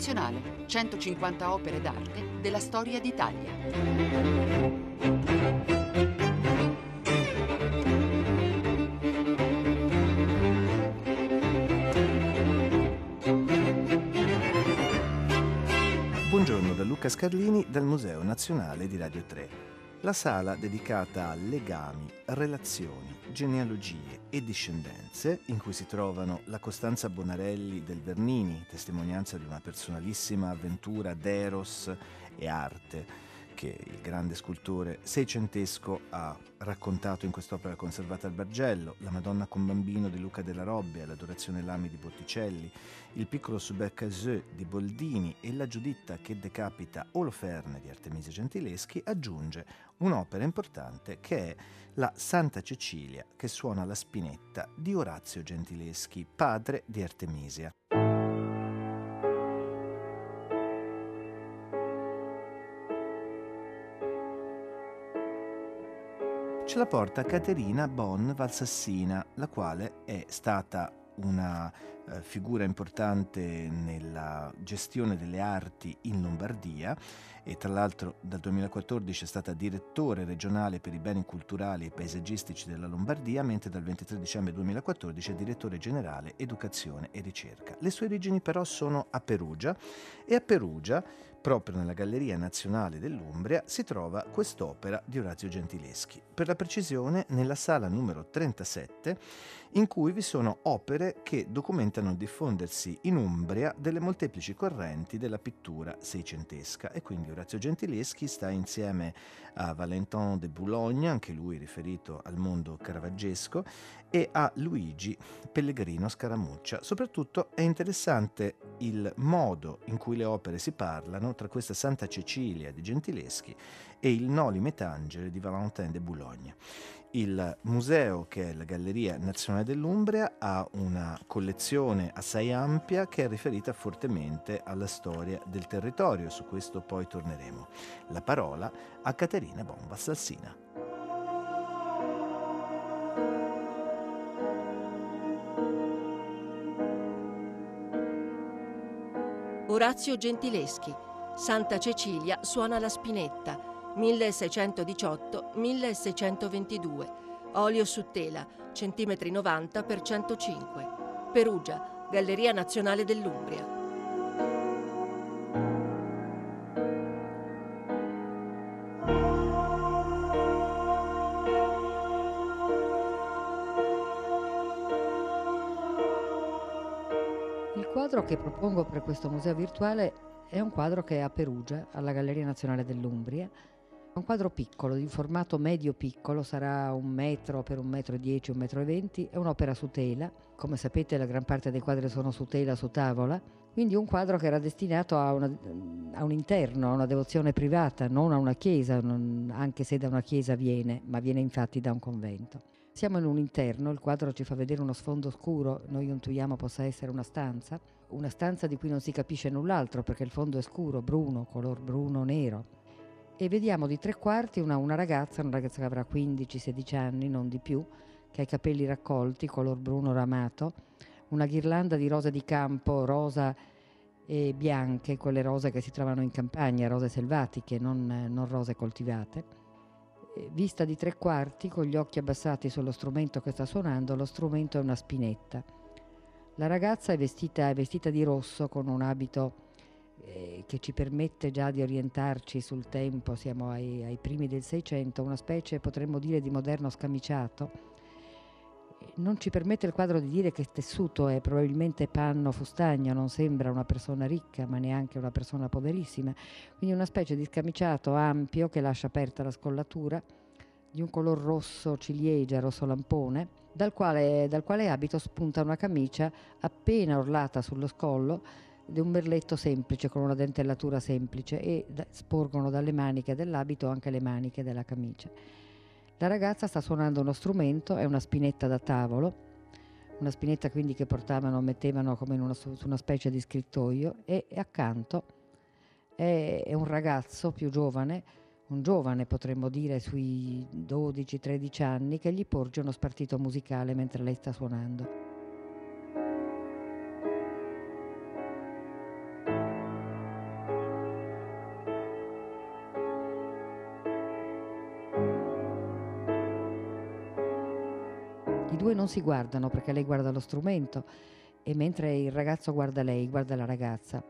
Nazionale, 150 opere d'arte della storia d'Italia. Buongiorno da Luca Scarlini dal Museo Nazionale di Radio 3. La sala dedicata a legami, relazioni, genealogie e discendenze, in cui si trovano la Costanza Bonarelli del Vernini, testimonianza di una personalissima avventura d'eros e arte, che il grande scultore seicentesco ha raccontato in quest'opera conservata al Bargello, La Madonna con bambino di Luca della Robbia, L'Adorazione Lami di Botticelli, Il piccolo Subercaseux di Boldini e La Giuditta che decapita Oloferne di Artemisia Gentileschi, aggiunge un'opera importante che è la Santa Cecilia che suona la spinetta di Orazio Gentileschi, padre di Artemisia. Ce la porta Caterina Bon Valsassina, la quale è stata una eh, figura importante nella gestione delle arti in Lombardia e tra l'altro dal 2014 è stata direttore regionale per i beni culturali e paesaggistici della Lombardia, mentre dal 23 dicembre 2014 è direttore generale educazione e ricerca. Le sue origini però sono a Perugia e a Perugia Proprio nella Galleria Nazionale dell'Umbria si trova quest'opera di Orazio Gentileschi, per la precisione nella sala numero 37, in cui vi sono opere che documentano il diffondersi in Umbria delle molteplici correnti della pittura seicentesca e quindi Orazio Gentileschi sta insieme a Valentin de Boulogne, anche lui riferito al mondo caravaggesco, e a Luigi Pellegrino Scaramuccia. Soprattutto è interessante il modo in cui le opere si parlano tra questa Santa Cecilia di Gentileschi e il Noli Metangere di Valentin de Boulogne. Il museo, che è la Galleria Nazionale dell'Umbria, ha una collezione assai ampia che è riferita fortemente alla storia del territorio, su questo poi torneremo. La parola a Caterina Bomba Salsina. Orazio Gentileschi, Santa Cecilia suona la spinetta, 1618-1622. Olio su tela, centimetri 90 x 105. Perugia, Galleria Nazionale dell'Umbria. Il quadro che propongo per questo museo virtuale è un quadro che è a Perugia, alla Galleria Nazionale dell'Umbria, un quadro piccolo, di formato medio-piccolo, sarà un metro per un metro e dieci, un metro e venti, è un'opera su tela. Come sapete la gran parte dei quadri sono su tela, su tavola, quindi un quadro che era destinato a, una, a un interno, a una devozione privata, non a una chiesa, non, anche se da una chiesa viene, ma viene infatti da un convento. Siamo in un interno, il quadro ci fa vedere uno sfondo scuro, noi intuiamo possa essere una stanza, una stanza di cui non si capisce null'altro perché il fondo è scuro, bruno, color bruno-nero e vediamo di tre quarti una, una ragazza, una ragazza che avrà 15-16 anni, non di più, che ha i capelli raccolti, color bruno ramato, una ghirlanda di rose di campo, rosa e bianche, quelle rose che si trovano in campagna, rose selvatiche, non, non rose coltivate. Vista di tre quarti, con gli occhi abbassati sullo strumento che sta suonando, lo strumento è una spinetta. La ragazza è vestita, è vestita di rosso con un abito eh, che ci permette già di orientarci sul tempo, siamo ai, ai primi del Seicento, una specie potremmo dire di moderno scamiciato. Non ci permette il quadro di dire che tessuto è probabilmente panno fustagno, non sembra una persona ricca ma neanche una persona poverissima, quindi una specie di scamiciato ampio che lascia aperta la scollatura di un color rosso ciliegia, rosso lampone, dal quale, dal quale abito spunta una camicia appena orlata sullo scollo di un berletto semplice con una dentellatura semplice e sporgono dalle maniche dell'abito anche le maniche della camicia. La ragazza sta suonando uno strumento, è una spinetta da tavolo, una spinetta quindi che portavano, mettevano come una, su una specie di scrittoio e, e accanto è, è un ragazzo più giovane, un giovane potremmo dire sui 12-13 anni, che gli porge uno spartito musicale mentre lei sta suonando. Due non si guardano perché lei guarda lo strumento e mentre il ragazzo guarda lei, guarda la ragazza.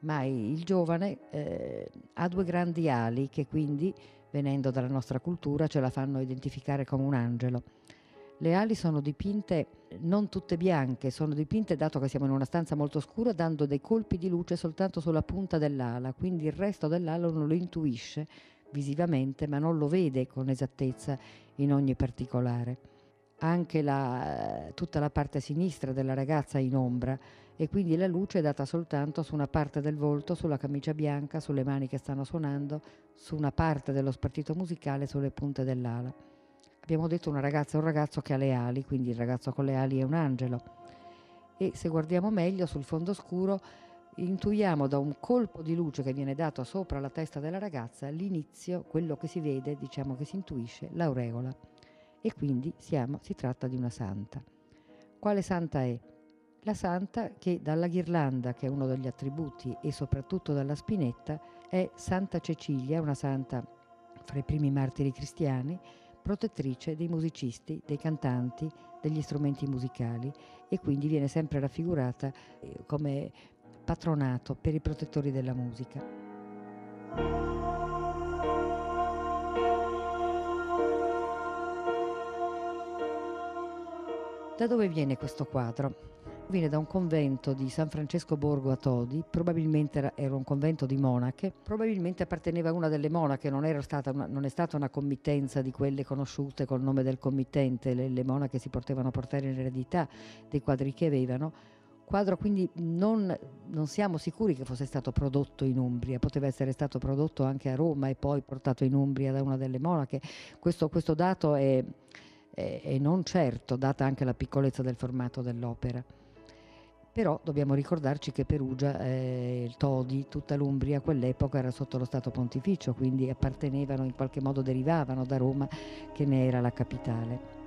Ma il giovane eh, ha due grandi ali che quindi, venendo dalla nostra cultura, ce la fanno identificare come un angelo. Le ali sono dipinte non tutte bianche, sono dipinte dato che siamo in una stanza molto scura, dando dei colpi di luce soltanto sulla punta dell'ala, quindi il resto dell'ala non lo intuisce visivamente, ma non lo vede con esattezza in ogni particolare. Anche la, tutta la parte sinistra della ragazza è in ombra e quindi la luce è data soltanto su una parte del volto, sulla camicia bianca, sulle mani che stanno suonando, su una parte dello spartito musicale, sulle punte dell'ala abbiamo detto una ragazza e un ragazzo che ha le ali, quindi il ragazzo con le ali è un angelo. E se guardiamo meglio sul fondo scuro intuiamo da un colpo di luce che viene dato sopra la testa della ragazza l'inizio, quello che si vede, diciamo che si intuisce, l'aureola. E quindi siamo, si tratta di una santa. Quale santa è? La santa che dalla ghirlanda, che è uno degli attributi, e soprattutto dalla spinetta, è Santa Cecilia, una santa fra i primi martiri cristiani, protettrice dei musicisti, dei cantanti, degli strumenti musicali e quindi viene sempre raffigurata eh, come patronato per i protettori della musica. Da dove viene questo quadro? viene da un convento di San Francesco Borgo a Todi, probabilmente era, un convento di monache, probabilmente apparteneva a una delle monache, non, una, non, è stata una committenza di quelle conosciute col nome del committente, le, le monache si potevano portare in eredità dei quadri che avevano, quadro quindi non, non, siamo sicuri che fosse stato prodotto in Umbria, poteva essere stato prodotto anche a Roma e poi portato in Umbria da una delle monache. Questo, questo dato è, è, è, non certo, data anche la piccolezza del formato dell'opera. Però dobbiamo ricordarci che Perugia, eh, il Todi, tutta l'Umbria a quell'epoca era sotto lo Stato pontificio, quindi appartenevano, in qualche modo derivavano da Roma che ne era la capitale.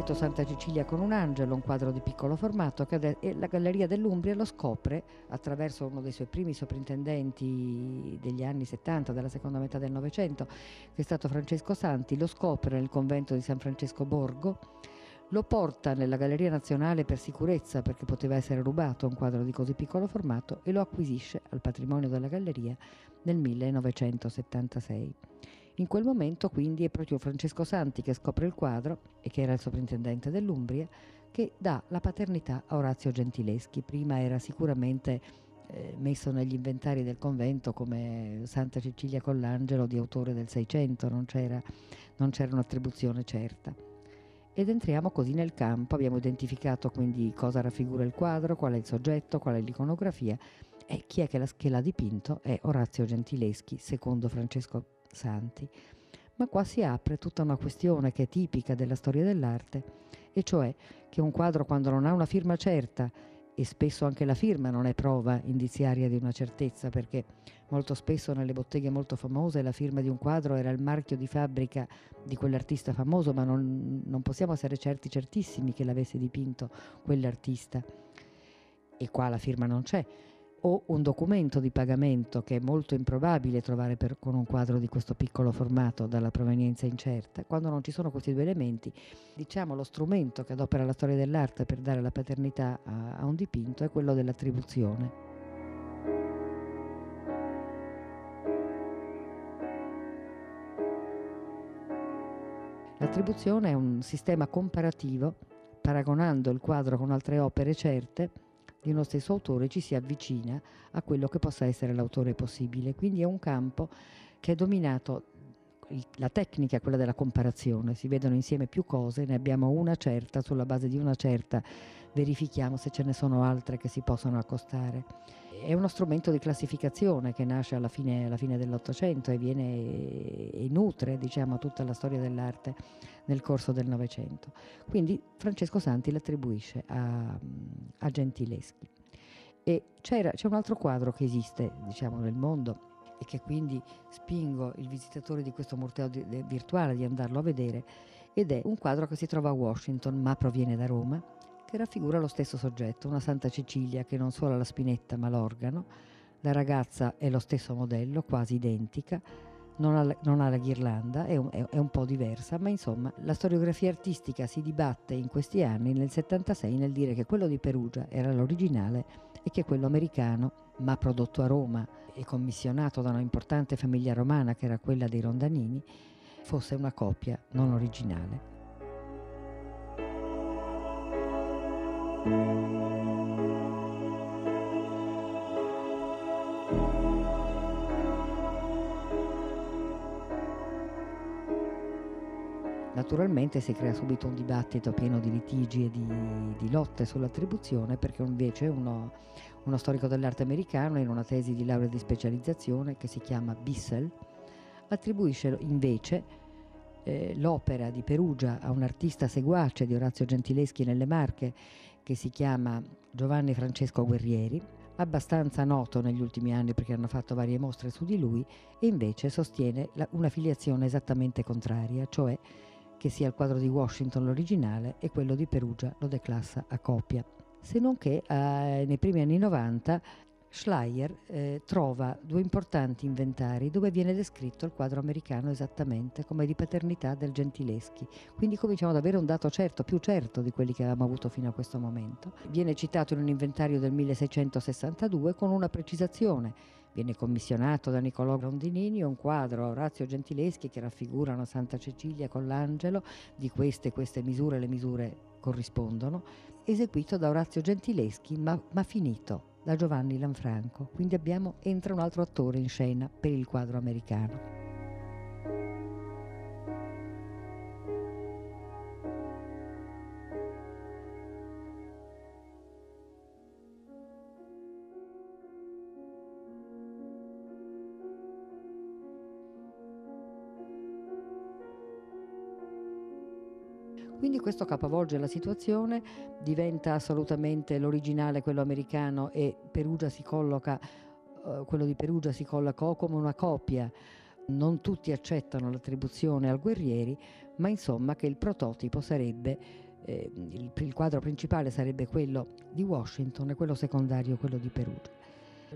Detto Santa Cecilia con un angelo, un quadro di piccolo formato, e la Galleria dell'Umbria lo scopre attraverso uno dei suoi primi soprintendenti degli anni 70, della seconda metà del Novecento, che è stato Francesco Santi, lo scopre nel convento di San Francesco Borgo, lo porta nella Galleria Nazionale per sicurezza perché poteva essere rubato un quadro di così piccolo formato e lo acquisisce al patrimonio della Galleria nel 1976. In quel momento quindi è proprio Francesco Santi che scopre il quadro e che era il sovrintendente dell'Umbria che dà la paternità a Orazio Gentileschi. Prima era sicuramente eh, messo negli inventari del convento come Santa Cecilia Collangelo di autore del Seicento, non non c'era un'attribuzione certa. Ed entriamo così nel campo, abbiamo identificato quindi cosa raffigura il quadro, qual è il soggetto, qual è l'iconografia e chi è che, la, che l'ha dipinto è Orazio Gentileschi, secondo Francesco santi. Ma qua si apre tutta una questione che è tipica della storia dell'arte, e cioè che un quadro quando non ha una firma certa, e spesso anche la firma non è prova indiziaria di una certezza, perché molto spesso nelle botteghe molto famose la firma di un quadro era il marchio di fabbrica di quell'artista famoso, ma non, non possiamo essere certi, certissimi che l'avesse dipinto quell'artista. E qua la firma non c'è o un documento di pagamento che è molto improbabile trovare per, con un quadro di questo piccolo formato dalla provenienza incerta, quando non ci sono questi due elementi, diciamo lo strumento che adopera la storia dell'arte per dare la paternità a, a un dipinto è quello dell'attribuzione. L'attribuzione è un sistema comparativo, paragonando il quadro con altre opere certe, di uno stesso autore ci si avvicina a quello che possa essere l'autore possibile. Quindi è un campo che è dominato la tecnica è quella della comparazione, si vedono insieme più cose, ne abbiamo una certa, sulla base di una certa verifichiamo se ce ne sono altre che si possono accostare. È uno strumento di classificazione che nasce alla fine, alla fine dell'Ottocento e, viene, e nutre diciamo, tutta la storia dell'arte nel corso del Novecento. Quindi Francesco Santi l'attribuisce a, a Gentileschi. E c'è un altro quadro che esiste diciamo, nel mondo e che quindi spingo il visitatore di questo museo di, virtuale di andarlo a vedere ed è un quadro che si trova a Washington ma proviene da Roma che raffigura lo stesso soggetto, una Santa Cecilia che non suona la spinetta ma l'organo, la ragazza è lo stesso modello, quasi identica, non ha, non ha la ghirlanda, è un, è, un, po' diversa, ma insomma la storiografia artistica si dibatte in questi anni, nel 76, nel dire che quello di Perugia era l'originale e che quello americano, ma prodotto a Roma e commissionato da una importante famiglia romana che era quella dei Rondanini, fosse una copia non originale. Naturalmente si crea subito un dibattito pieno di litigi e di, di lotte sull'attribuzione perché invece uno, uno, storico dell'arte americano in una tesi di laurea di specializzazione che si chiama Bissell attribuisce invece eh, l'opera di Perugia a un artista seguace di Orazio Gentileschi nelle Marche che si chiama Giovanni Francesco Guerrieri abbastanza noto negli ultimi anni perché hanno fatto varie mostre su di lui e invece sostiene la, una filiazione esattamente contraria, cioè che sia il quadro di Washington l'originale e quello di Perugia lo declassa a copia. Se non che eh, nei primi anni 90 Schleier eh, trova due importanti inventari dove viene descritto il quadro americano esattamente come di paternità del Gentileschi. Quindi cominciamo ad avere un dato certo, più certo di quelli che avevamo avuto fino a questo momento. Viene citato in un inventario del 1662 con una precisazione Viene commissionato da Niccolò Grondinini un quadro a Orazio Gentileschi che raffigura una Santa Cecilia con l'angelo, di queste queste misure le misure corrispondono, eseguito da Orazio Gentileschi ma, ma finito da Giovanni Lanfranco. Quindi abbiamo, entra un altro attore in scena per il quadro americano. Questo capovolge la situazione, diventa assolutamente l'originale, quello americano, e colloca, eh, quello di Perugia si colloca come una copia. Non tutti accettano l'attribuzione al Guerrieri, ma insomma che il prototipo sarebbe, eh, il, il quadro principale sarebbe quello di Washington e quello secondario quello di Perugia.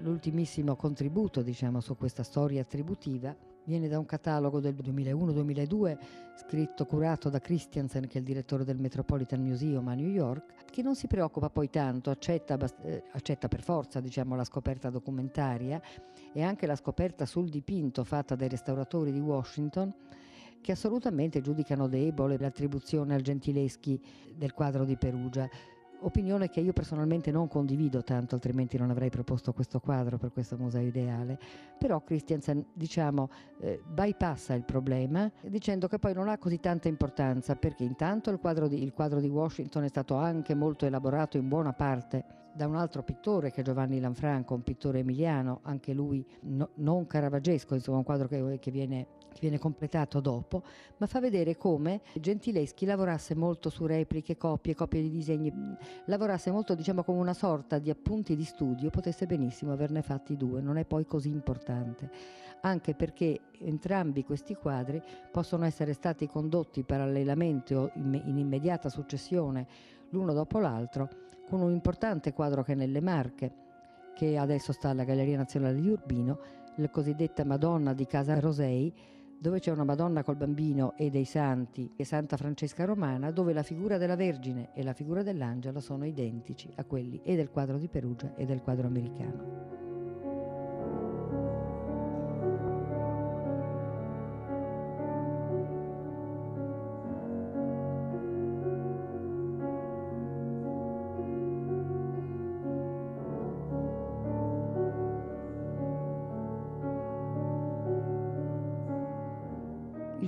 L'ultimissimo contributo diciamo, su questa storia attributiva Viene da un catalogo del 2001-2002 scritto, curato da Christiansen, che è il direttore del Metropolitan Museum a New York, che non si preoccupa poi tanto, accetta, eh, accetta per forza diciamo, la scoperta documentaria e anche la scoperta sul dipinto fatta dai restauratori di Washington, che assolutamente giudicano debole l'attribuzione al Gentileschi del quadro di Perugia opinione che io personalmente non condivido tanto, altrimenti non avrei proposto questo quadro per questo museo ideale, però Christiansen diciamo eh, bypassa il problema dicendo che poi non ha così tanta importanza perché intanto il quadro, di, il quadro di Washington è stato anche molto elaborato in buona parte da un altro pittore che è Giovanni Lanfranco, un pittore emiliano, anche lui no, non caravaggesco, insomma un quadro che, che viene che viene completato dopo, ma fa vedere come Gentileschi lavorasse molto su repliche, copie, copie di disegni, lavorasse molto diciamo come una sorta di appunti di studio, potesse benissimo averne fatti due, non è poi così importante, anche perché entrambi questi quadri possono essere stati condotti parallelamente o in immediata successione l'uno dopo l'altro con un importante quadro che è nelle Marche, che adesso sta alla Galleria Nazionale di Urbino, la cosiddetta Madonna di Casa Rosei, dove c'è una Madonna col bambino e dei santi e Santa Francesca Romana, dove la figura della Vergine e la figura dell'angelo sono identici a quelli e del quadro di Perugia e del quadro americano.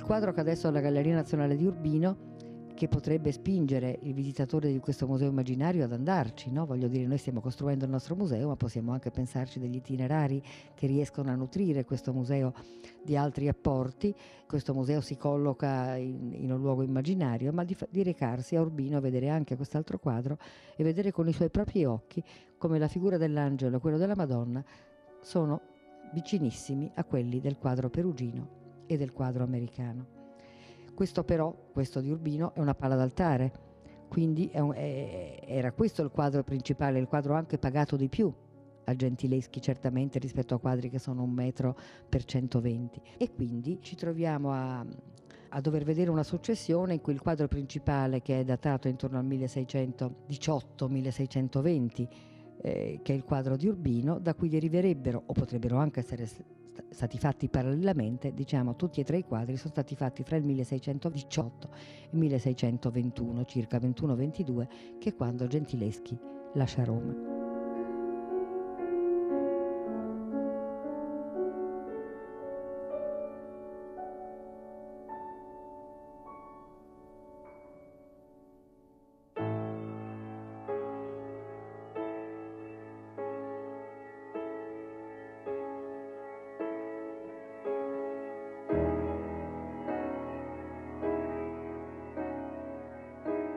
Quadro che adesso è alla Galleria Nazionale di Urbino che potrebbe spingere il visitatore di questo museo immaginario ad andarci, no? voglio dire noi stiamo costruendo il nostro museo ma possiamo anche pensarci degli itinerari che riescono a nutrire questo museo di altri apporti, questo museo si colloca in, in un luogo immaginario ma di, di recarsi a Urbino a vedere anche quest'altro quadro e vedere con i suoi propri occhi come la figura dell'angelo e quello della Madonna sono vicinissimi a quelli del quadro perugino e del quadro americano. Questo però, questo di Urbino, è una pala d'altare. Quindi è un, è, era questo il quadro principale, il quadro anche pagato di più a Gentileschi certamente rispetto a quadri che sono un metro per 120 e quindi ci troviamo a, a dover vedere una successione in cui il quadro principale che è datato intorno al 1618-1620 eh, che è il quadro di Urbino da cui deriverebbero o potrebbero anche essere stati fatti parallelamente, diciamo tutti e tre i quadri sono stati fatti fra il 1618 e il 1621, circa 21-22, che è quando Gentileschi lascia Roma.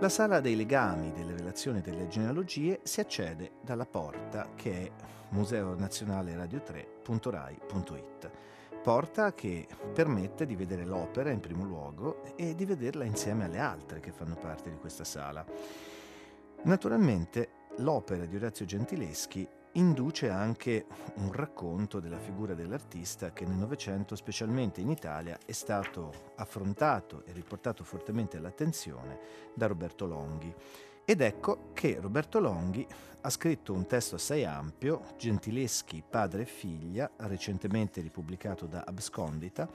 La sala dei legami, delle relazioni e delle genealogie si accede dalla porta che è Museo Nazionale Radio 3.rai.it. Porta che permette di vedere l'opera in primo luogo e di vederla insieme alle altre che fanno parte di questa sala. Naturalmente l'opera di Orazio Gentileschi induce anche un racconto della figura dell'artista che nel Novecento, specialmente in Italia, è stato affrontato e riportato fortemente all'attenzione da Roberto Longhi. Ed ecco che Roberto Longhi ha scritto un testo assai ampio, Gentileschi, padre e figlia, recentemente ripubblicato da Abscondita,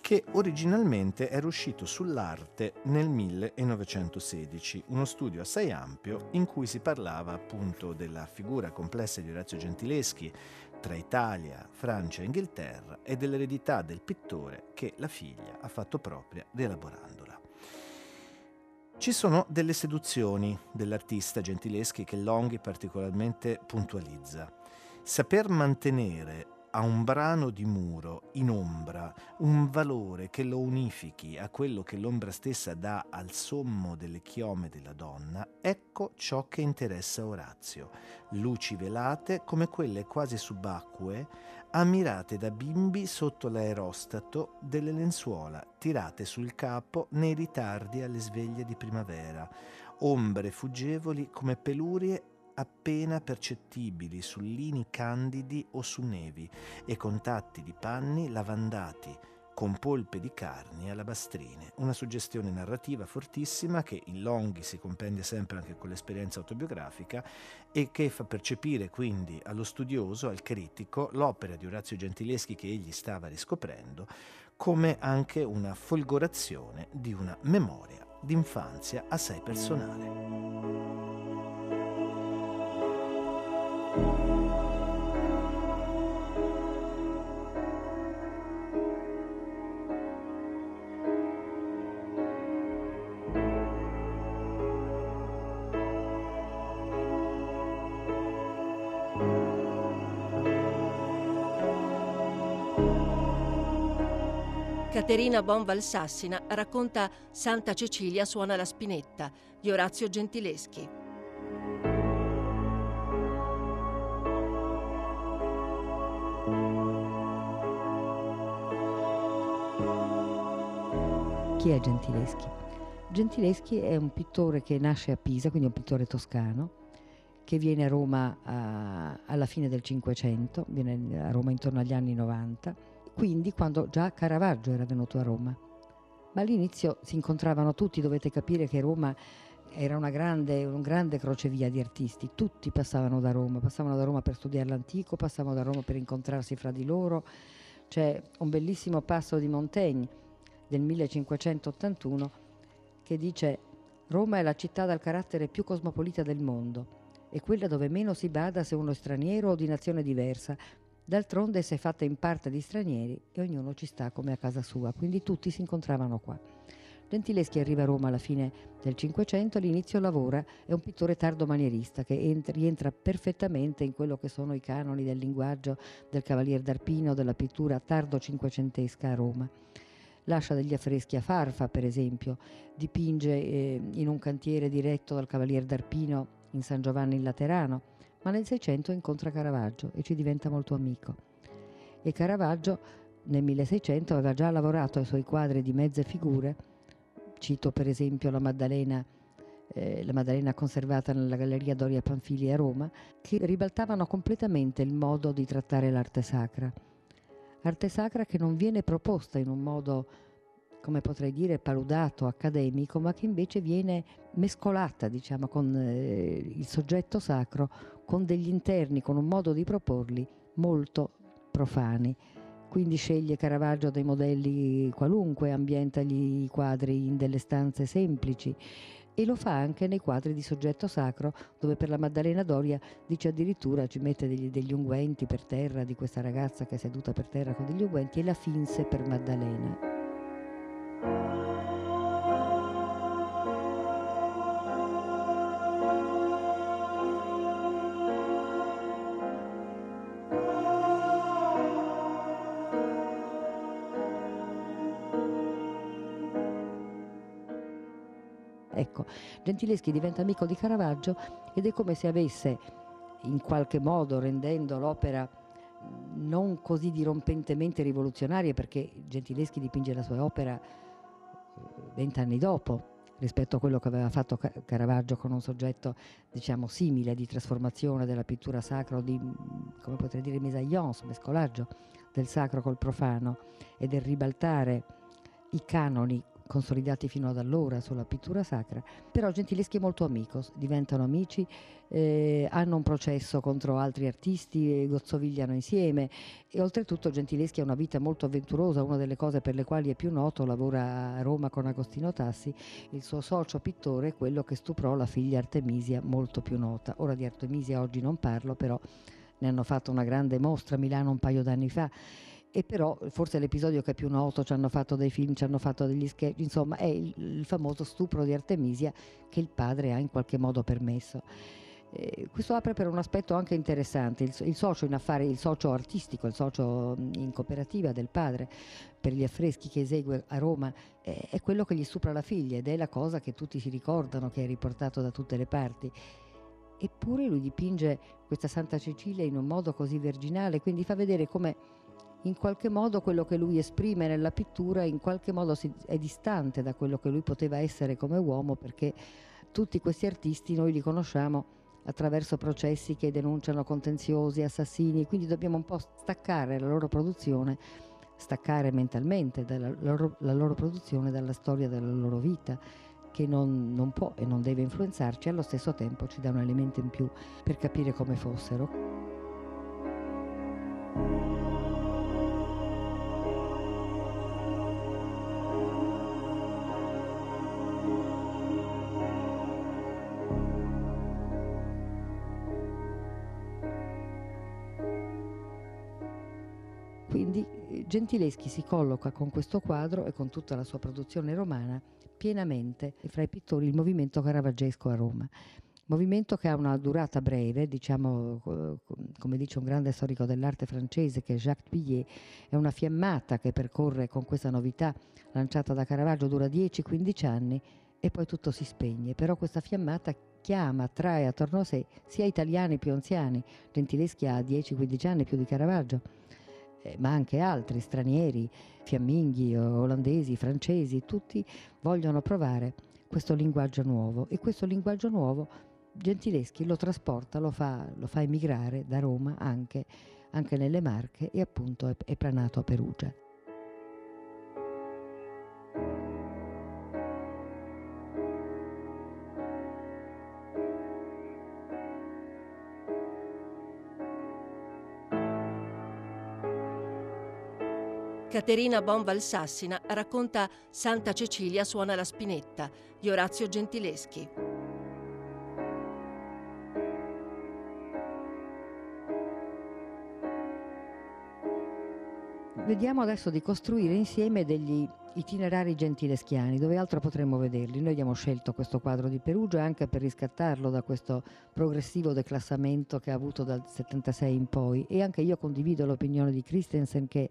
che originalmente era uscito sull'arte nel 1916, uno studio assai ampio in cui si parlava appunto della figura complessa di Orazio Gentileschi tra Italia, Francia e Inghilterra e dell'eredità del pittore che la figlia ha fatto propria rielaborandola. Ci sono delle seduzioni dell'artista Gentileschi che Longhi particolarmente puntualizza. Saper mantenere a un brano di muro in ombra un valore che lo unifichi a quello che l'ombra stessa dà al sommo delle chiome della donna, ecco ciò che interessa Orazio. Luci velate come quelle quasi subacquee, ammirate da bimbi sotto l'aerostato delle lenzuola, tirate sul capo nei ritardi alle sveglie di primavera, ombre fuggevoli come pelurie appena percettibili su lini candidi o su nevi e contatti di panni lavandati con polpe di carni alabastrine, una suggestione narrativa fortissima che in Longhi si compendia sempre anche con l'esperienza autobiografica e che fa percepire quindi allo studioso, al critico, l'opera di Orazio Gentileschi che egli stava riscoprendo come anche una folgorazione di una memoria d'infanzia assai personale. Caterina Bonvalsassina racconta Santa Cecilia suona la spinetta di Orazio Gentileschi. Chi è Gentileschi? Gentileschi è un pittore che nasce a Pisa, quindi un pittore toscano, che viene a Roma a, alla fine del Cinquecento, viene a Roma intorno agli anni 90, quindi quando già Caravaggio era venuto a Roma. Ma all'inizio si incontravano tutti, dovete capire che Roma era grande, un grande crocevia di artisti, tutti passavano da Roma, passavano da Roma per studiare l'antico, passavano da Roma per incontrarsi fra di loro. C'è un bellissimo passo di Montaigne del 1581 che dice Roma è la città dal carattere più cosmopolita del mondo e quella dove meno si bada se uno è straniero o di nazione diversa. D'altronde si è fatta in parte di stranieri e ognuno ci sta come a casa sua, quindi tutti si incontravano qua. Gentileschi arriva a Roma alla fine del Cinquecento, all'inizio lavora, è un pittore tardo manierista che entra, rientra perfettamente in quello che sono i canoni del linguaggio del Cavalier d'Arpino, della pittura tardo cinquecentesca a Roma lascia degli affreschi a Farfa, per esempio, dipinge eh, in un cantiere diretto dal Cavalier d'Arpino in San Giovanni in Laterano, ma nel Seicento incontra Caravaggio e ci diventa molto amico. E Caravaggio nel 1600 aveva già lavorato ai suoi quadri di mezze figure, cito per esempio la Maddalena eh, la Maddalena conservata nella Galleria Doria Panfili a Roma, che ribaltavano completamente il modo di trattare l'arte sacra. Arte sacra che non viene proposta in un modo come potrei dire, paludato, accademico, ma che invece viene mescolata, diciamo, con eh, il soggetto sacro, con degli interni, con un modo di proporli molto profani. Quindi sceglie Caravaggio dei modelli qualunque, ambienta i quadri in delle stanze semplici e lo fa anche nei quadri di soggetto sacro, dove per la Maddalena Doria dice addirittura ci mette degli, degli unguenti per terra di questa ragazza che è seduta per terra con degli unguenti e la finse per Maddalena. Ecco, Gentileschi diventa amico di Caravaggio ed è come se avesse in qualche modo rendendo l'opera non così dirompentemente rivoluzionaria perché Gentileschi dipinge la sua opera vent'anni dopo rispetto a quello che aveva fatto Caravaggio con un soggetto diciamo simile di trasformazione della pittura sacra o di come potrei dire mesaillance, mescolaggio del sacro col profano e del ribaltare i canoni consolidati fino ad allora sulla pittura sacra, però Gentileschi è molto amico, diventano amici, eh, hanno un processo contro altri artisti, gozzovigliano insieme e oltretutto Gentileschi ha una vita molto avventurosa, una delle cose per le quali è più noto, lavora a Roma con Agostino Tassi, il suo socio pittore è quello che stuprò la figlia Artemisia molto più nota. Ora di Artemisia oggi non parlo, però ne hanno fatto una grande mostra a Milano un paio d'anni fa e però forse l'episodio che è più noto, ci hanno fatto dei film, ci hanno fatto degli sketch, insomma è il, il famoso stupro di Artemisia che il padre ha in qualche modo permesso. Eh, questo apre per un aspetto anche interessante, il, il, socio in affari, il socio artistico, il socio in cooperativa del padre per gli affreschi che esegue a Roma eh, è quello che gli stupra la figlia ed è la cosa che tutti si ricordano, che è riportato da tutte le parti. Eppure lui dipinge questa Santa Cecilia in un modo così virginale, quindi fa vedere come in qualche modo quello che lui esprime nella pittura in qualche modo è distante da quello che lui poteva essere come uomo perché tutti questi artisti noi li conosciamo attraverso processi che denunciano contenziosi, assassini, quindi dobbiamo un po' staccare la loro produzione, staccare mentalmente loro, la loro produzione dalla storia della loro vita che non, non può e non deve influenzarci, allo stesso tempo ci dà un elemento in più per capire come fossero. Gentileschi si colloca con questo quadro e con tutta la sua produzione romana pienamente fra i pittori il movimento caravaggesco a Roma. Movimento che ha una durata breve, diciamo, come dice un grande storico dell'arte francese che è Jacques Pillet, è una fiammata che percorre con questa novità lanciata da Caravaggio, dura 10-15 anni e poi tutto si spegne. Però questa fiammata chiama, attrae attorno a sé sia italiani più anziani, Gentileschi ha 10-15 anni più di Caravaggio, eh, ma anche altri stranieri, fiamminghi, olandesi, francesi, tutti vogliono provare questo linguaggio nuovo e questo linguaggio nuovo Gentileschi lo trasporta, lo fa, lo fa emigrare da Roma anche, anche, nelle Marche e appunto è, è planato a Perugia. Caterina Bonvalsassina racconta Santa Cecilia suona la spinetta di Orazio Gentileschi. Vediamo adesso di costruire insieme degli itinerari gentileschiani, dove altro potremmo vederli. Noi abbiamo scelto questo quadro di Perugia anche per riscattarlo da questo progressivo declassamento che ha avuto dal 76 in poi e anche io condivido l'opinione di Christensen che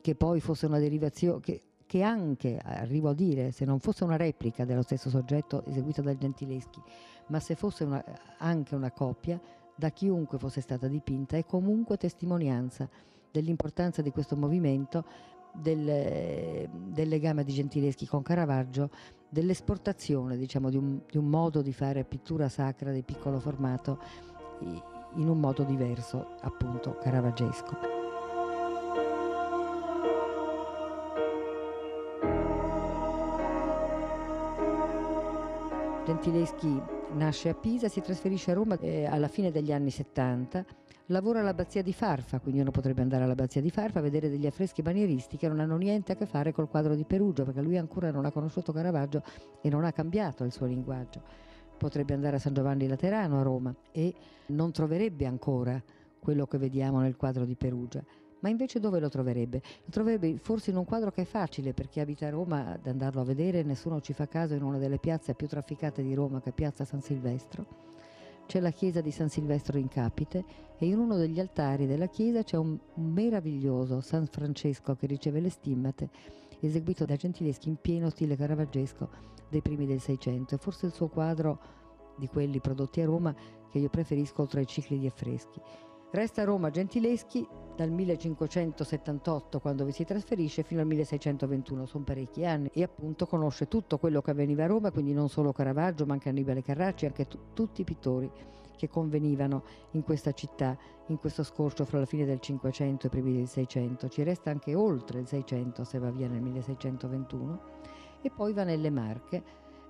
che poi fosse una derivazione, che, che, anche, arrivo a dire, se non fosse una replica dello stesso soggetto eseguita dal Gentileschi, ma se fosse una, anche una coppia, da chiunque fosse stata dipinta, è comunque testimonianza dell'importanza di questo movimento del, del legame di Gentileschi con Caravaggio, dell'esportazione diciamo, di, un, di un modo di fare pittura sacra di piccolo formato in un modo diverso, appunto caravaggesco. Gentileschi nasce a Pisa, si trasferisce a Roma eh, alla fine degli anni 70, lavora all'abbazia di Farfa, quindi uno potrebbe andare all'abbazia di Farfa a vedere degli affreschi manieristi che non hanno niente a che fare col quadro di Perugia, perché lui ancora non ha conosciuto Caravaggio e non ha cambiato il suo linguaggio. Potrebbe andare a San Giovanni Laterano a Roma e non troverebbe ancora quello che vediamo nel quadro di Perugia ma invece dove lo troverebbe? Lo troverebbe forse in un quadro che è facile per chi abita a Roma ad andarlo a vedere, nessuno ci fa caso in una delle piazze più trafficate di Roma che è Piazza San Silvestro. C'è la chiesa di San Silvestro in Capite e in uno degli altari della chiesa c'è un, meraviglioso San Francesco che riceve le stimmate eseguito da Gentileschi in pieno stile caravaggesco dei primi del Seicento. Forse il suo quadro di quelli prodotti a Roma che io preferisco tra i cicli di affreschi. Resta a Roma Gentileschi dal 1578 quando vi si trasferisce fino al 1621, sono parecchi anni e appunto conosce tutto quello che avveniva a Roma, quindi non solo Caravaggio ma anche Annibale Carracci, anche t- tutti i pittori che convenivano in questa città, in questo scorcio fra la fine del 500 e i primi del 600. Ci resta anche oltre il 600 se va via nel 1621 e poi va nelle Marche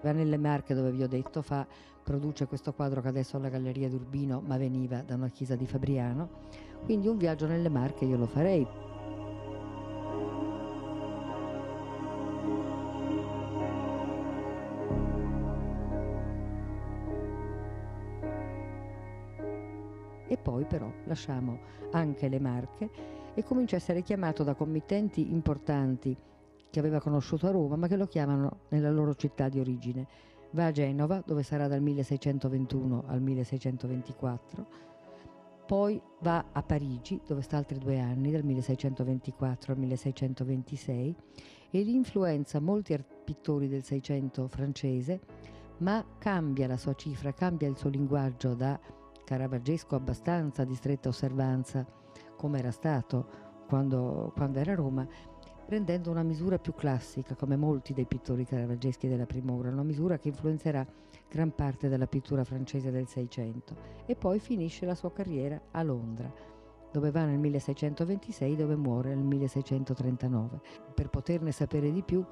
Va nelle Marche dove vi ho detto, fa, produce questo quadro che adesso è alla Galleria d'Urbino ma veniva da una chiesa di Fabriano. Quindi un viaggio nelle Marche io lo farei. E poi però lasciamo anche le Marche e comincia a essere chiamato da committenti importanti che aveva conosciuto a Roma, ma che lo chiamano nella loro città di origine. Va a Genova, dove sarà dal 1621 al 1624, poi va a Parigi, dove sta altri due anni, dal 1624 al 1626, e influenza molti pittori del Seicento francese, ma cambia la sua cifra, cambia il suo linguaggio da caravaggesco abbastanza di stretta osservanza, come era stato quando, quando era a Roma, prendendo una misura più classica, come molti dei pittori caravaggeschi della prima ora, una misura che influenzerà gran parte della pittura francese del Seicento. E poi finisce la sua carriera a Londra, dove va nel 1626 dove muore nel 1639. Per poterne sapere di più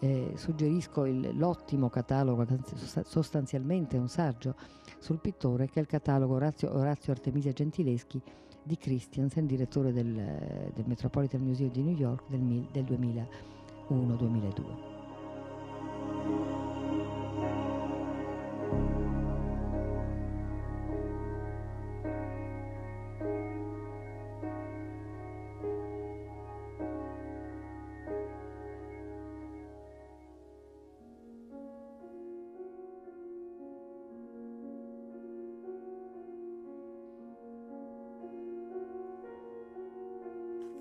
eh, suggerisco il, l'ottimo catalogo, sostanzialmente un saggio sul pittore, che è il catalogo Orazio, Orazio Artemisia Gentileschi di Christiansen, direttore del, del Metropolitan Museum di New York del, del 2001-2002.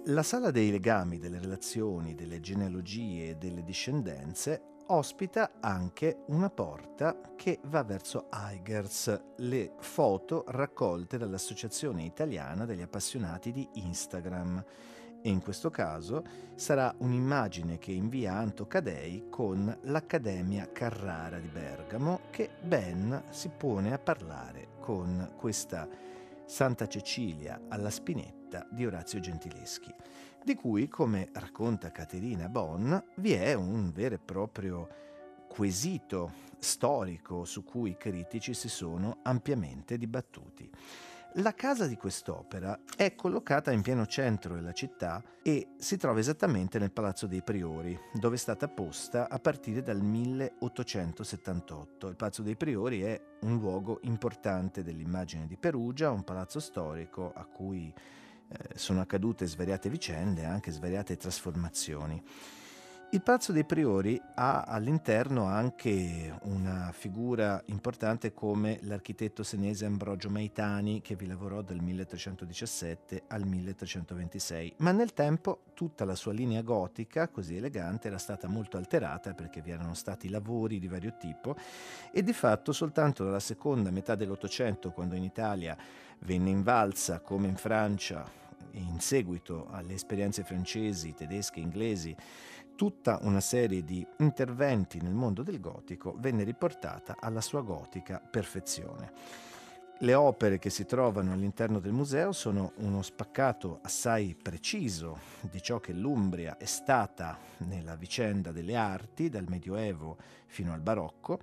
La sala dei legami, delle relazioni, delle genealogie e delle discendenze ospita anche una porta che va verso Eigers, le foto raccolte dall'Associazione Italiana degli Appassionati di Instagram. E in questo caso sarà un'immagine che invia Anto Cadei con l'Accademia Carrara di Bergamo che Ben si pone a parlare con questa Santa Cecilia alla Spinetta di Orazio Gentileschi, di cui, come racconta Caterina Bonn, vi è un vero e proprio quesito storico su cui i critici si sono ampiamente dibattuti. La casa di quest'opera è collocata in pieno centro della città e si trova esattamente nel Palazzo dei Priori, dove è stata posta a partire dal 1878. Il Palazzo dei Priori è un luogo importante dell'immagine di Perugia, un palazzo storico a cui sono accadute svariate vicende anche svariate trasformazioni. Il Palazzo dei Priori ha all'interno anche una figura importante come l'architetto senese Ambrogio Maitani che vi lavorò dal 1317 al 1326, ma nel tempo tutta la sua linea gotica, così elegante, era stata molto alterata perché vi erano stati lavori di vario tipo e di fatto soltanto dalla seconda metà dell'Ottocento, quando in Italia venne invalsa come in Francia in seguito alle esperienze francesi, tedesche, inglesi, tutta una serie di interventi nel mondo del gotico venne riportata alla sua gotica perfezione. Le opere che si trovano all'interno del museo sono uno spaccato assai preciso di ciò che l'Umbria è stata nella vicenda delle arti, dal Medioevo fino al Barocco,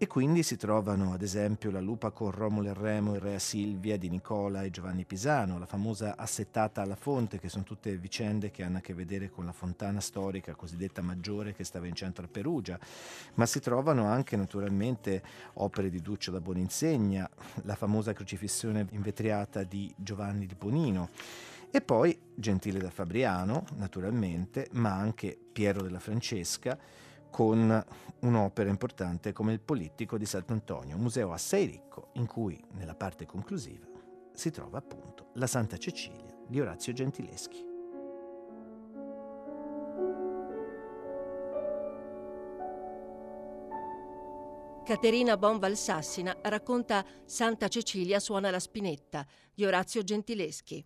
e quindi si trovano ad esempio la lupa con Romolo e Remo e Rea Silvia di Nicola e Giovanni Pisano, la famosa assettata alla fonte, che sono tutte vicende che hanno a che vedere con la fontana storica cosiddetta maggiore che stava in centro a Perugia, ma si trovano anche naturalmente opere di Duccio da Boninsegna, la famosa crocifissione invetriata di Giovanni di Bonino. E poi Gentile da Fabriano, naturalmente, ma anche Piero della Francesca, con un'opera importante come il Polittico di Sant'Antonio, un museo assai ricco in cui, nella parte conclusiva, si trova appunto la Santa Cecilia di Orazio Gentileschi. Caterina Bonvalsassina racconta Santa Cecilia suona la spinetta di Orazio Gentileschi.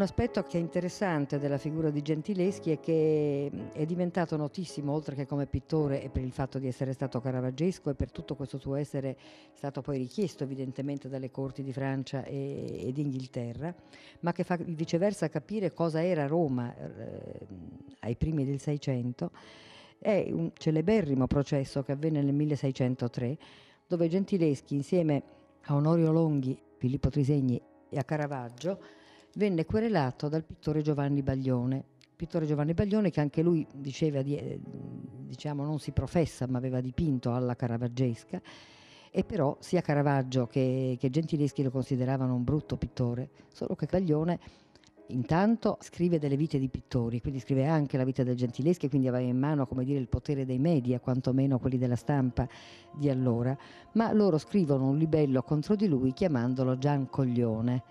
Un aspetto che è interessante della figura di Gentileschi è che è diventato notissimo, oltre che come pittore e per il fatto di essere stato caravaggesco e per tutto questo suo essere stato poi richiesto evidentemente dalle corti di Francia e, e di Inghilterra, ma che fa viceversa capire cosa era Roma eh, ai primi del Seicento, è un celeberrimo processo che avvenne nel 1603, dove Gentileschi insieme a Onorio Longhi, Filippo Trisegni e a Caravaggio venne querelato dal pittore Giovanni Baglione. Pittore Giovanni Baglione che anche lui diceva di, eh, diciamo non si professa ma aveva dipinto alla caravaggesca. E però sia Caravaggio che, che Gentileschi lo consideravano un brutto pittore, solo che Baglione intanto scrive delle vite di pittori, quindi scrive anche la vita del Gentileschi, quindi aveva in mano dire, il potere dei media, quantomeno quelli della stampa di allora, ma loro scrivono un libello contro di lui chiamandolo Gian Coglione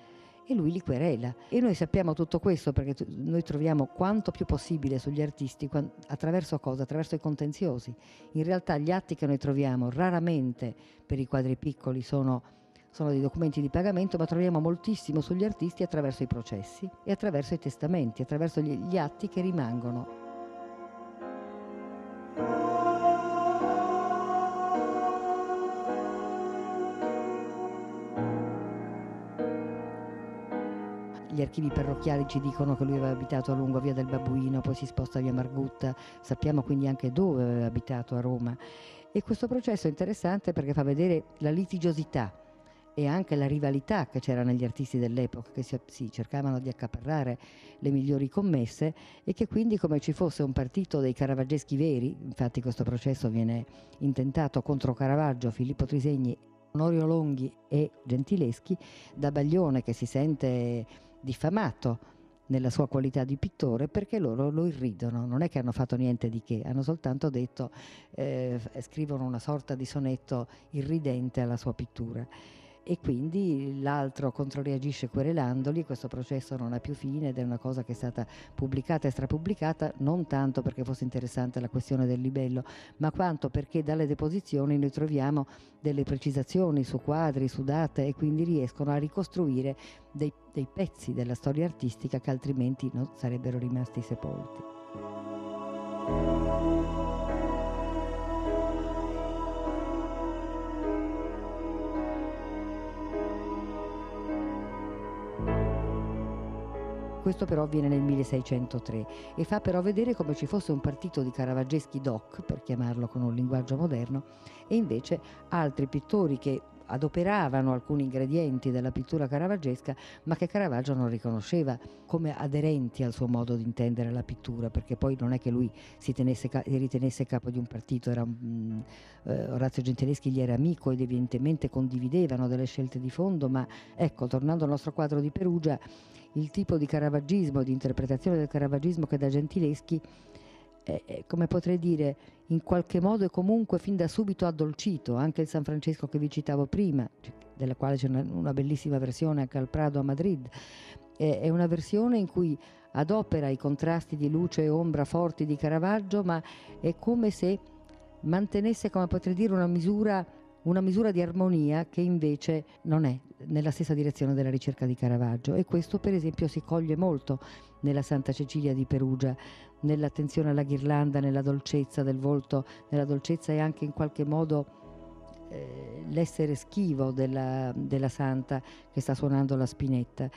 e lui li querela. E noi sappiamo tutto questo perché noi troviamo quanto più possibile sugli artisti attraverso cosa? Attraverso i contenziosi. In realtà gli atti che noi troviamo raramente per i quadri piccoli sono, sono dei documenti di pagamento, ma troviamo moltissimo sugli artisti attraverso i processi e attraverso i testamenti, attraverso gli, gli atti che rimangono gli archivi parrocchiali ci dicono che lui aveva abitato a lungo via del Babuino, poi si sposta via Margutta, sappiamo quindi anche dove aveva abitato a Roma. E questo processo è interessante perché fa vedere la litigiosità e anche la rivalità che c'era negli artisti dell'epoca, che si, si, cercavano di accaparrare le migliori commesse e che quindi come ci fosse un partito dei caravaggeschi veri, infatti questo processo viene intentato contro Caravaggio, Filippo Trisegni, Onorio Longhi e Gentileschi, da Baglione che si sente diffamato nella sua qualità di pittore perché loro lo irridono, non è che hanno fatto niente di che, hanno soltanto detto, eh, scrivono una sorta di sonetto irridente alla sua pittura e quindi l'altro controreagisce querelandoli questo processo non ha più fine ed è una cosa che è stata pubblicata e strapubblicata non tanto perché fosse interessante la questione del libello, ma quanto perché dalle deposizioni noi troviamo delle precisazioni su quadri, su date e quindi riescono a ricostruire dei, dei pezzi della storia artistica che altrimenti non sarebbero rimasti sepolti. Questo però avviene nel 1603 e fa però vedere come ci fosse un partito di caravaggeschi doc, per chiamarlo con un linguaggio moderno, e invece altri pittori che adoperavano alcuni ingredienti della pittura caravaggesca, ma che Caravaggio non riconosceva come aderenti al suo modo di intendere la pittura, perché poi non è che lui si, tenesse, si ritenesse capo di un partito, era un, eh, Orazio Gentileschi gli era amico ed evidentemente condividevano delle scelte di fondo, ma ecco, tornando al nostro quadro di Perugia, il tipo di caravaggismo, di interpretazione del caravaggismo che da Gentileschi è, come potrei dire, in qualche modo e comunque fin da subito addolcito, anche il San Francesco che vi citavo prima, della quale c'è una, una bellissima versione anche al Prado a Madrid, è, è una versione in cui adopera i contrasti di luce e ombra forti di Caravaggio, ma è come se mantenesse, come potrei dire, una misura, una misura di armonia che invece non è nella stessa direzione della ricerca di Caravaggio. E questo, per esempio, si coglie molto nella Santa Cecilia di Perugia, nell'attenzione alla ghirlanda, nella dolcezza del volto, nella dolcezza e anche in qualche modo eh, l'essere schivo della, della, santa che sta suonando la spinetta.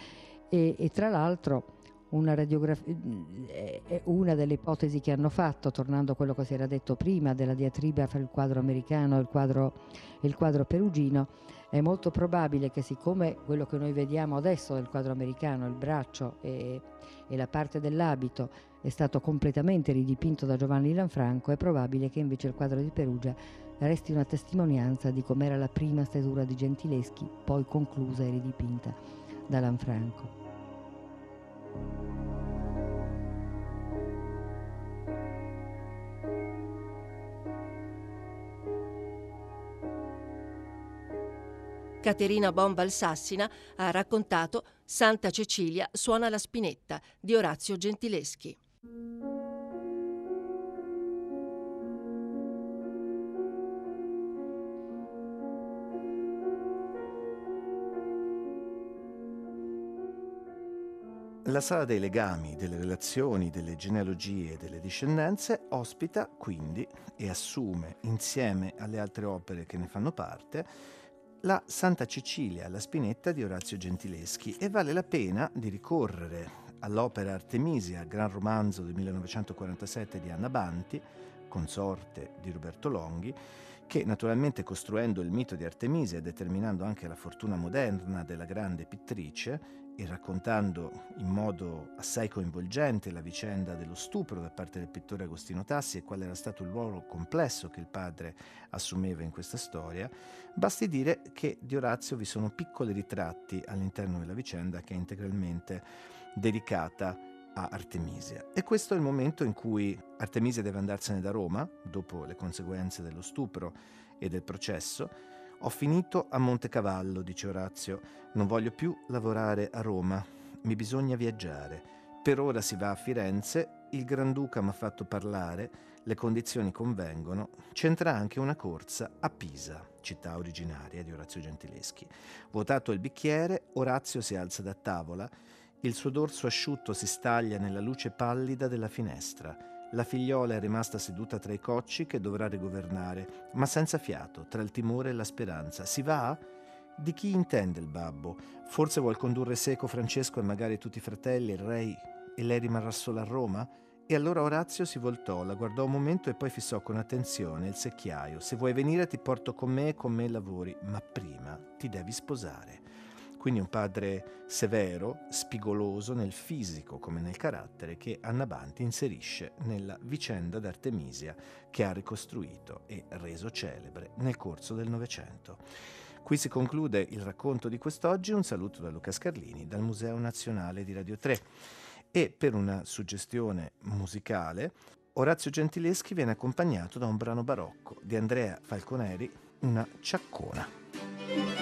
E, e tra l'altro una è una delle ipotesi che hanno fatto, tornando a quello che si era detto prima della diatriba fra il quadro americano e il quadro, il quadro perugino, è molto probabile che siccome quello che noi vediamo adesso del quadro americano, il braccio e, e la parte dell'abito, è stato completamente ridipinto da Giovanni Lanfranco, è probabile che invece il quadro di Perugia resti una testimonianza di com'era la prima stesura di Gentileschi, poi conclusa e ridipinta da Lanfranco. Caterina Bomba Alsassina ha raccontato Santa Cecilia suona la spinetta di Orazio Gentileschi. La sala dei legami, delle relazioni, delle genealogie e delle discendenze ospita quindi e assume insieme alle altre opere che ne fanno parte la Santa Cecilia alla Spinetta di Orazio Gentileschi. E vale la pena di ricorrere all'opera Artemisia, gran romanzo del 1947 di Anna Banti, consorte di Roberto Longhi, che naturalmente costruendo il mito di Artemisia e determinando anche la fortuna moderna della grande pittrice, e raccontando in modo assai coinvolgente la vicenda dello stupro da parte del pittore Agostino Tassi e qual era stato il ruolo complesso che il padre assumeva in questa storia, basti dire che di Orazio vi sono piccoli ritratti all'interno della vicenda che è integralmente dedicata a Artemisia. E questo è il momento in cui Artemisia deve andarsene da Roma, dopo le conseguenze dello stupro e del processo, ho finito a Montecavallo, dice Orazio, non voglio più lavorare a Roma, mi bisogna viaggiare. Per ora si va a Firenze, il Granduca mi ha fatto parlare, le condizioni convengono, c'entra anche una corsa a Pisa, città originaria di Orazio Gentileschi. Votato il bicchiere, Orazio si alza da tavola, il suo dorso asciutto si staglia nella luce pallida della finestra. La figliola è rimasta seduta tra i cocci che dovrà rigovernare, ma senza fiato, tra il timore e la speranza. Si va? Di chi intende il babbo? Forse vuol condurre seco Francesco e magari tutti i fratelli, il re, e lei rimarrà sola a Roma? E allora Orazio si voltò, la guardò un momento e poi fissò con attenzione il secchiaio. Se vuoi venire ti porto con me e con me lavori, ma prima ti devi sposare. Quindi un padre severo, spigoloso nel fisico come nel carattere che Annabanti inserisce nella vicenda d'Artemisia che ha ricostruito e reso celebre nel corso del Novecento. Qui si conclude il racconto di quest'oggi, un saluto da Luca Scarlini dal Museo Nazionale di Radio 3 e per una suggestione musicale Orazio Gentileschi viene accompagnato da un brano barocco di Andrea Falconeri, una ciaccona.